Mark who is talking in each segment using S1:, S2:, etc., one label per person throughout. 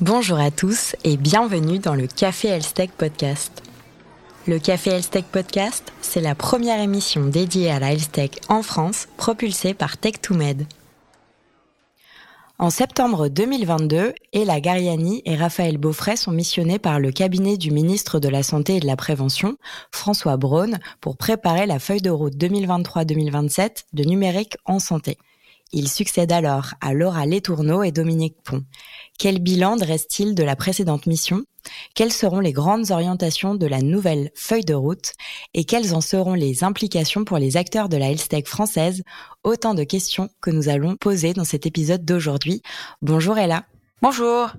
S1: Bonjour à tous et bienvenue dans le Café Elstech Podcast. Le Café Elstech Podcast, c'est la première émission dédiée à la Elstech en France, propulsée par Tech2Med. En septembre 2022, Ella Gariani et Raphaël Beaufray sont missionnés par le cabinet du ministre de la Santé et de la Prévention, François Braun, pour préparer la feuille de route 2023-2027 de numérique en santé. Il succède alors à Laura Letourneau et Dominique Pont. Quel bilan dresse-t-il de la précédente mission? Quelles seront les grandes orientations de la nouvelle feuille de route? Et quelles en seront les implications pour les acteurs de la health française? Autant de questions que nous allons poser dans cet épisode d'aujourd'hui. Bonjour Ella.
S2: Bonjour.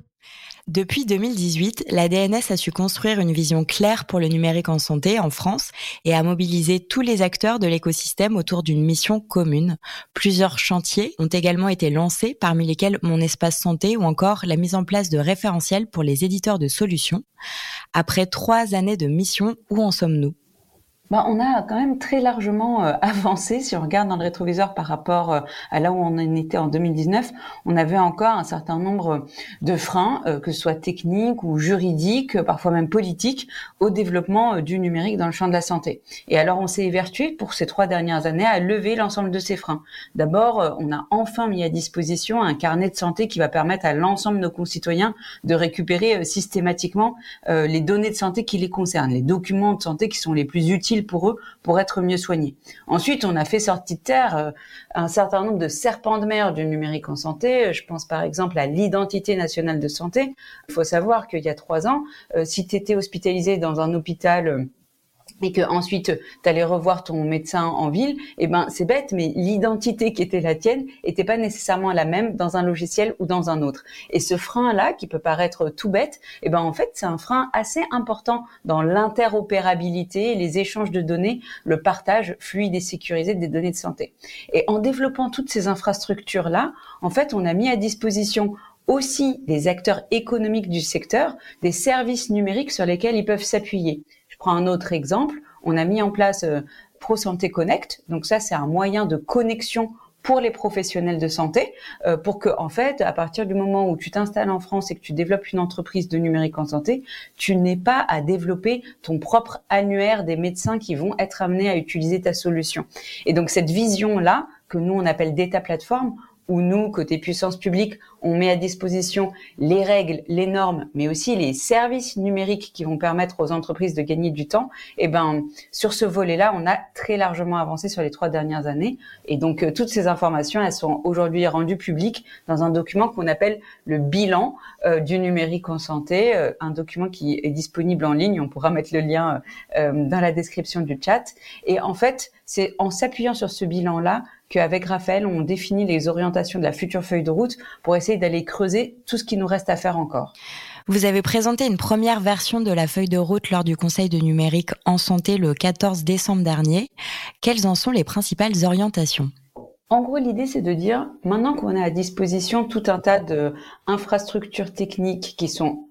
S1: Depuis 2018, la DNS a su construire une vision claire pour le numérique en santé en France et a mobilisé tous les acteurs de l'écosystème autour d'une mission commune. Plusieurs chantiers ont également été lancés, parmi lesquels Mon Espace Santé ou encore la mise en place de référentiels pour les éditeurs de solutions. Après trois années de mission, où en sommes-nous?
S2: Bah, on a quand même très largement euh, avancé. Si on regarde dans le rétroviseur par rapport euh, à là où on en était en 2019, on avait encore un certain nombre de freins, euh, que ce soit techniques ou juridiques, parfois même politiques, au développement du numérique dans le champ de la santé. Et alors, on s'est évertué pour ces trois dernières années à lever l'ensemble de ces freins. D'abord, on a enfin mis à disposition un carnet de santé qui va permettre à l'ensemble de nos concitoyens de récupérer systématiquement les données de santé qui les concernent, les documents de santé qui sont les plus utiles pour eux pour être mieux soignés. Ensuite, on a fait sortir de terre euh, un certain nombre de serpents de mer du numérique en santé. Je pense par exemple à l'identité nationale de santé. Il faut savoir qu'il y a trois ans, euh, si tu étais hospitalisé dans un hôpital euh, et que ensuite tu allais revoir ton médecin en ville, eh ben c'est bête, mais l'identité qui était la tienne était pas nécessairement la même dans un logiciel ou dans un autre. Et ce frein-là, qui peut paraître tout bête, eh ben en fait c'est un frein assez important dans l'interopérabilité, les échanges de données, le partage fluide et sécurisé des données de santé. Et en développant toutes ces infrastructures-là, en fait on a mis à disposition aussi des acteurs économiques du secteur des services numériques sur lesquels ils peuvent s'appuyer prends un autre exemple. On a mis en place euh, Pro Santé Connect. Donc ça, c'est un moyen de connexion pour les professionnels de santé, euh, pour que, en fait, à partir du moment où tu t'installes en France et que tu développes une entreprise de numérique en santé, tu n'aies pas à développer ton propre annuaire des médecins qui vont être amenés à utiliser ta solution. Et donc cette vision-là, que nous on appelle data platform, où nous, côté puissance publique, on met à disposition les règles, les normes, mais aussi les services numériques qui vont permettre aux entreprises de gagner du temps, et eh ben sur ce volet-là, on a très largement avancé sur les trois dernières années. Et donc euh, toutes ces informations, elles sont aujourd'hui rendues publiques dans un document qu'on appelle le bilan euh, du numérique en santé, euh, un document qui est disponible en ligne. On pourra mettre le lien dans la description du chat. Et en fait, c'est en s'appuyant sur ce bilan-là qu'avec Raphaël, on définit les orientations de la future feuille de route pour essayer d'aller creuser tout ce qui nous reste à faire encore.
S1: Vous avez présenté une première version de la feuille de route lors du Conseil de numérique en santé le 14 décembre dernier. Quelles en sont les principales orientations?
S2: En gros, l'idée, c'est de dire, maintenant qu'on a à disposition tout un tas d'infrastructures techniques qui sont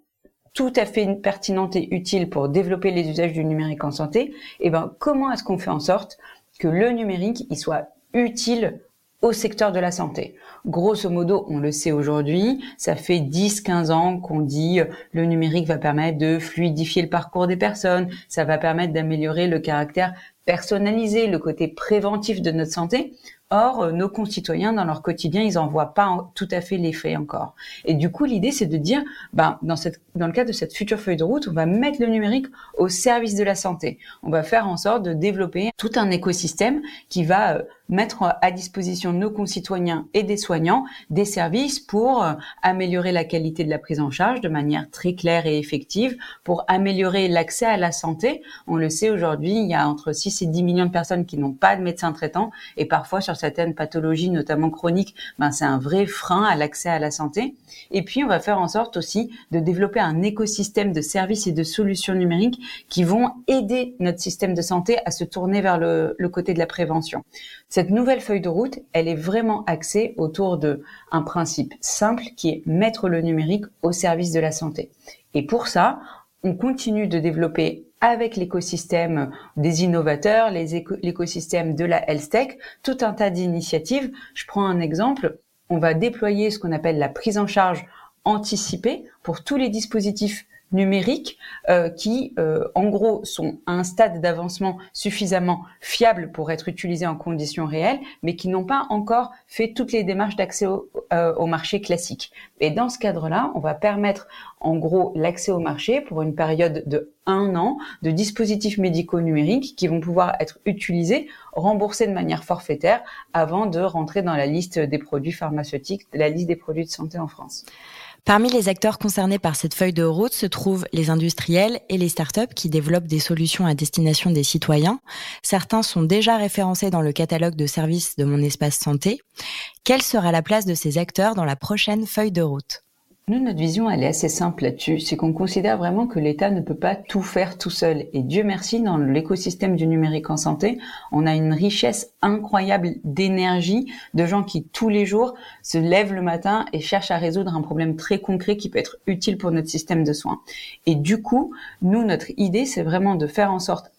S2: tout à fait pertinentes et utiles pour développer les usages du numérique en santé, eh ben, comment est-ce qu'on fait en sorte que le numérique, il soit utile au secteur de la santé. Grosso modo, on le sait aujourd'hui, ça fait 10-15 ans qu'on dit euh, le numérique va permettre de fluidifier le parcours des personnes, ça va permettre d'améliorer le caractère personnalisé, le côté préventif de notre santé. Or, euh, nos concitoyens, dans leur quotidien, ils en voient pas tout à fait l'effet encore. Et du coup, l'idée, c'est de dire, ben, dans, cette, dans le cadre de cette future feuille de route, on va mettre le numérique au service de la santé. On va faire en sorte de développer tout un écosystème qui va euh, mettre à disposition de nos concitoyens et des soignants des services pour euh, améliorer la qualité de la prise en charge de manière très claire et effective, pour améliorer l'accès à la santé. On le sait aujourd'hui, il y a entre 6 et 10 millions de personnes qui n'ont pas de médecin traitant et parfois sur certaines pathologies, notamment chroniques, ben c'est un vrai frein à l'accès à la santé. Et puis on va faire en sorte aussi de développer un écosystème de services et de solutions numériques qui vont aider notre système de santé à se tourner vers le, le côté de la prévention. Cette nouvelle feuille de route, elle est vraiment axée autour de un principe simple qui est mettre le numérique au service de la santé. Et pour ça, on continue de développer avec l'écosystème des innovateurs, l'écosystème de la health tech, tout un tas d'initiatives. Je prends un exemple. On va déployer ce qu'on appelle la prise en charge anticipée pour tous les dispositifs numériques euh, qui, euh, en gros, sont à un stade d'avancement suffisamment fiable pour être utilisés en conditions réelles, mais qui n'ont pas encore fait toutes les démarches d'accès au, euh, au, marché classique. Et dans ce cadre-là, on va permettre, en gros, l'accès au marché pour une période de un an de dispositifs médicaux numériques qui vont pouvoir être utilisés, remboursés de manière forfaitaire, avant de rentrer dans la liste des produits pharmaceutiques, la liste des produits de santé en France.
S1: Parmi les acteurs concernés par cette feuille de route se trouvent les industriels et les startups qui développent des solutions à destination des citoyens. Certains sont déjà référencés dans le catalogue de services de mon espace santé. Quelle sera la place de ces acteurs dans la prochaine feuille de route?
S2: Nous, notre vision, elle est assez simple là-dessus. C'est qu'on considère vraiment que l'État ne peut pas tout faire tout seul. Et Dieu merci, dans l'écosystème du numérique en santé, on a une richesse incroyable d'énergie, de gens qui tous les jours se lèvent le matin et cherchent à résoudre un problème très concret qui peut être utile pour notre système de soins. Et du coup, nous, notre idée, c'est vraiment de faire en sorte,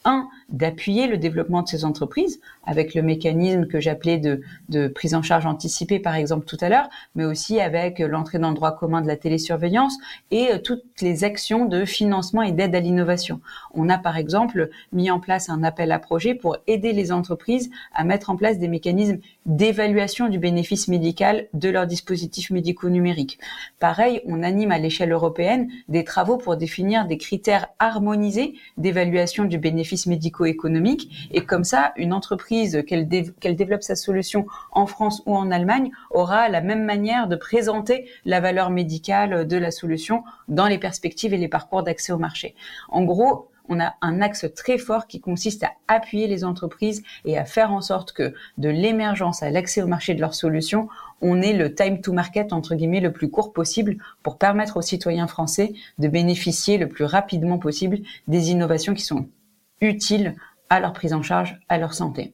S2: d'appuyer le développement de ces entreprises avec le mécanisme que j'appelais de, de prise en charge anticipée, par exemple, tout à l'heure, mais aussi avec l'entrée dans le droit commun de la télésurveillance et euh, toutes les actions de financement et d'aide à l'innovation. On a par exemple mis en place un appel à projet pour aider les entreprises à mettre en place des mécanismes d'évaluation du bénéfice médical de leurs dispositifs médicaux numériques. Pareil, on anime à l'échelle européenne des travaux pour définir des critères harmonisés d'évaluation du bénéfice médico-économique et comme ça, une entreprise qu'elle développe sa solution en France ou en Allemagne aura la même manière de présenter la valeur médicale de la solution dans les perspectives et les parcours d'accès au marché. En gros, on a un axe très fort qui consiste à appuyer les entreprises et à faire en sorte que de l'émergence à l'accès au marché de leurs solutions, on ait le time to market entre guillemets le plus court possible pour permettre aux citoyens français de bénéficier le plus rapidement possible des innovations qui sont utiles à leur prise en charge, à leur santé.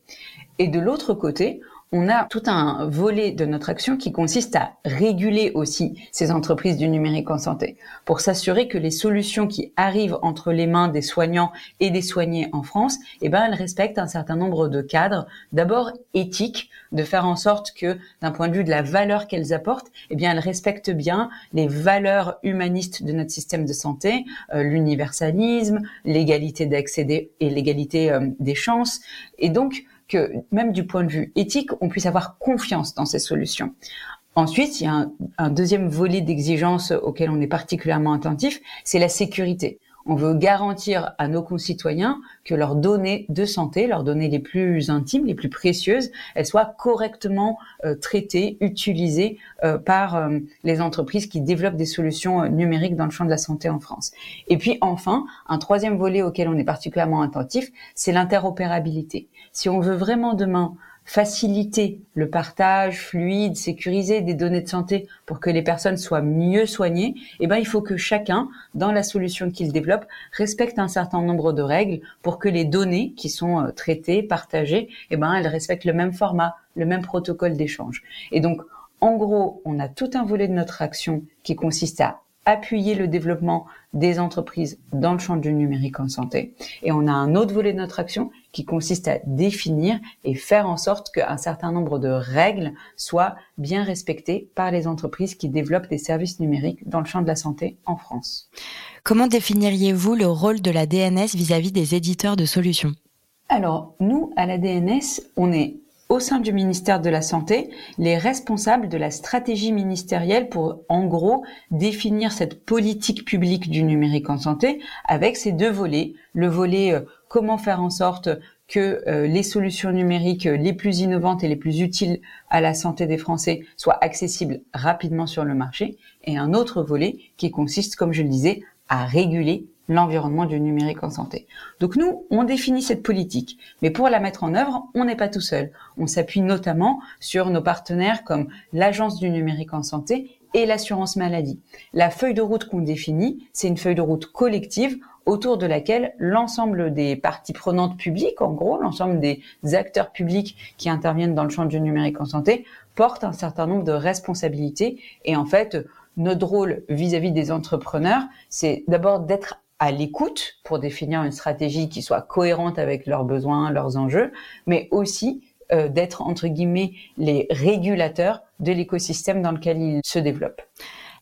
S2: Et de l'autre côté, on a tout un volet de notre action qui consiste à réguler aussi ces entreprises du numérique en santé pour s'assurer que les solutions qui arrivent entre les mains des soignants et des soignés en France, eh ben, elles respectent un certain nombre de cadres, d'abord éthiques, de faire en sorte que d'un point de vue de la valeur qu'elles apportent, eh bien, elles respectent bien les valeurs humanistes de notre système de santé, euh, l'universalisme, l'égalité d'accès et l'égalité euh, des chances. Et donc, que même du point de vue éthique, on puisse avoir confiance dans ces solutions. Ensuite, il y a un, deuxième volet d'exigence auquel on est particulièrement attentif, c'est la sécurité. On veut garantir à nos concitoyens que leurs données de santé, leurs données les plus intimes, les plus précieuses, elles soient correctement euh, traitées, utilisées euh, par euh, les entreprises qui développent des solutions numériques dans le champ de la santé en France. Et puis enfin, un troisième volet auquel on est particulièrement attentif, c'est l'interopérabilité. Si on veut vraiment demain faciliter le partage fluide, sécurisé des données de santé pour que les personnes soient mieux soignées, eh ben, il faut que chacun, dans la solution qu'il développe, respecte un certain nombre de règles pour que les données qui sont euh, traitées, partagées, eh ben, elles respectent le même format, le même protocole d'échange. Et donc, en gros, on a tout un volet de notre action qui consiste à appuyer le développement des entreprises dans le champ du numérique en santé. Et on a un autre volet de notre action qui consiste à définir et faire en sorte qu'un certain nombre de règles soient bien respectées par les entreprises qui développent des services numériques dans le champ de la santé en France.
S1: Comment définiriez-vous le rôle de la DNS vis-à-vis -vis des éditeurs de solutions?
S2: Alors, nous, à la DNS, on est au sein du ministère de la Santé les responsables de la stratégie ministérielle pour, en gros, définir cette politique publique du numérique en santé avec ces deux volets. Le volet euh, comment faire en sorte que euh, les solutions numériques les plus innovantes et les plus utiles à la santé des Français soient accessibles rapidement sur le marché et un autre volet qui consiste, comme je le disais, à réguler l'environnement du numérique en santé. Donc nous, on définit cette politique, mais pour la mettre en œuvre, on n'est pas tout seul. On s'appuie notamment sur nos partenaires comme l'Agence du numérique en santé et l'assurance maladie. La feuille de route qu'on définit, c'est une feuille de route collective autour de laquelle l'ensemble des parties prenantes publiques, en gros, l'ensemble des acteurs publics qui interviennent dans le champ du numérique en santé, portent un certain nombre de responsabilités. Et en fait, notre rôle vis-à-vis -vis des entrepreneurs, c'est d'abord d'être à l'écoute pour définir une stratégie qui soit cohérente avec leurs besoins, leurs enjeux, mais aussi euh, d'être entre guillemets les régulateurs de l'écosystème dans lequel ils se développent.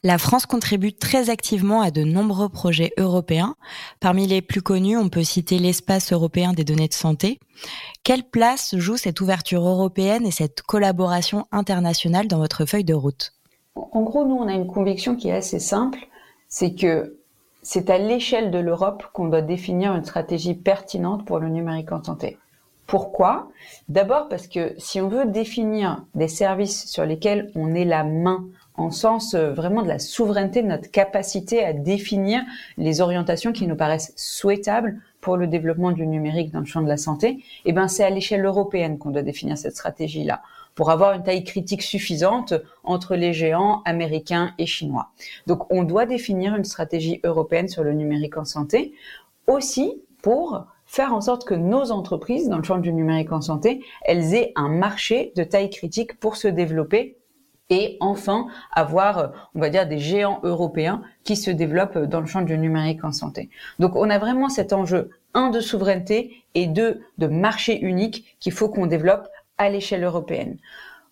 S1: La France contribue très activement à de nombreux projets européens. Parmi les plus connus, on peut citer l'espace européen des données de santé. Quelle place joue cette ouverture européenne et cette collaboration internationale dans votre feuille de route?
S2: En gros, nous, on a une conviction qui est assez simple, c'est que c'est à l'échelle de l'Europe qu'on doit définir une stratégie pertinente pour le numérique en santé. Pourquoi? D'abord parce que si on veut définir des services sur lesquels on est la main en sens euh, vraiment de la souveraineté de notre capacité à définir les orientations qui nous paraissent souhaitables pour le développement du numérique dans le champ de la santé, eh ben c'est à l'échelle européenne qu'on doit définir cette stratégie-là pour avoir une taille critique suffisante entre les géants américains et chinois. Donc on doit définir une stratégie européenne sur le numérique en santé aussi pour faire en sorte que nos entreprises dans le champ du numérique en santé, elles aient un marché de taille critique pour se développer et enfin avoir, on va dire, des géants européens qui se développent dans le champ du numérique en santé. Donc on a vraiment cet enjeu, un, de souveraineté et deux, de marché unique qu'il faut qu'on développe à l'échelle européenne.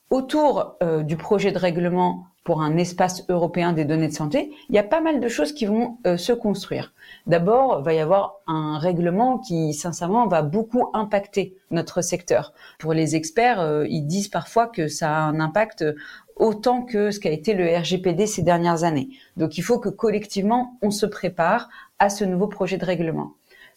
S2: Autour euh, du projet de règlement pour un espace européen des données de santé, il y a pas mal de choses qui vont euh, se construire. D'abord, il va y avoir un règlement qui, sincèrement, va beaucoup impacter notre secteur. Pour les experts, euh, ils disent parfois que ça a un impact autant que ce qu'a été le RGPD ces dernières années. Donc il faut que collectivement, on se prépare à ce nouveau projet de règlement.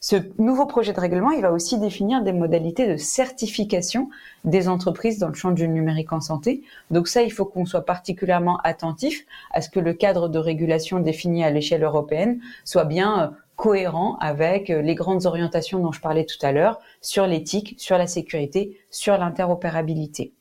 S2: Ce nouveau projet de règlement, il va aussi définir des modalités de certification des entreprises dans le champ du numérique en santé. Donc ça, il faut qu'on soit particulièrement attentif à ce que le cadre de régulation défini à l'échelle européenne soit bien euh, cohérent avec euh, les grandes orientations dont je parlais tout à l'heure sur l'éthique, sur la sécurité, sur l'interopérabilité.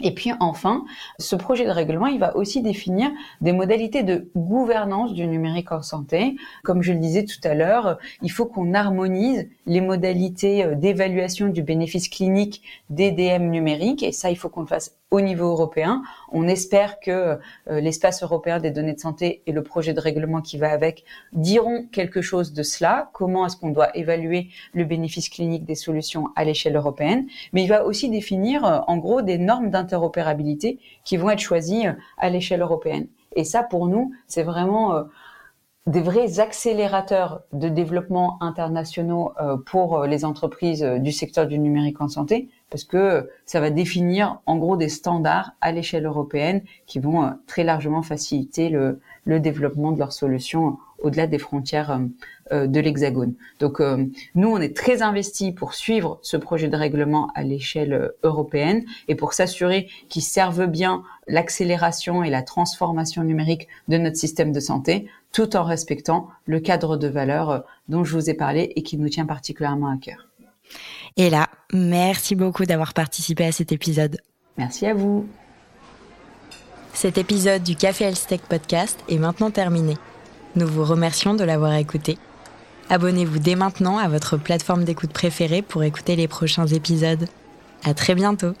S2: Et puis enfin, ce projet de règlement, il va aussi définir des modalités de gouvernance du numérique en santé. Comme je le disais tout à l'heure, il faut qu'on harmonise les modalités euh, d'évaluation du bénéfice clinique des DM numériques et ça, il faut qu'on le fasse au niveau européen. On espère que euh, l'espace européen des données de santé et le projet de règlement qui va avec diront quelque chose de cela. Comment est-ce qu'on doit évaluer le bénéfice clinique des solutions à l'échelle européenne? Mais il va aussi définir euh, en gros des normes d'interopérabilité qui vont être choisies euh, à l'échelle européenne. Et ça, pour nous, c'est vraiment des vrais accélérateurs de développement internationaux pour les entreprises du secteur du numérique en santé parce que ça va définir en gros des standards à l'échelle européenne qui vont euh, très largement faciliter le, développement de leurs solutions au-delà des frontières euh, euh, de l'Hexagone. Donc nous, on est très investis pour suivre ce projet de règlement à l'échelle européenne et pour s'assurer qu'il serve bien l'accélération et la transformation numérique de notre système de santé, tout en respectant le cadre de valeurs dont je vous ai parlé et qui nous tient particulièrement à cœur.
S1: Et là, merci beaucoup d'avoir participé à cet épisode.
S2: Merci à vous.
S1: Cet épisode du Café Health Podcast est maintenant terminé. Nous vous remercions de l'avoir écouté. Abonnez-vous dès maintenant à votre plateforme d'écoute préférée pour écouter les prochains épisodes. À très bientôt.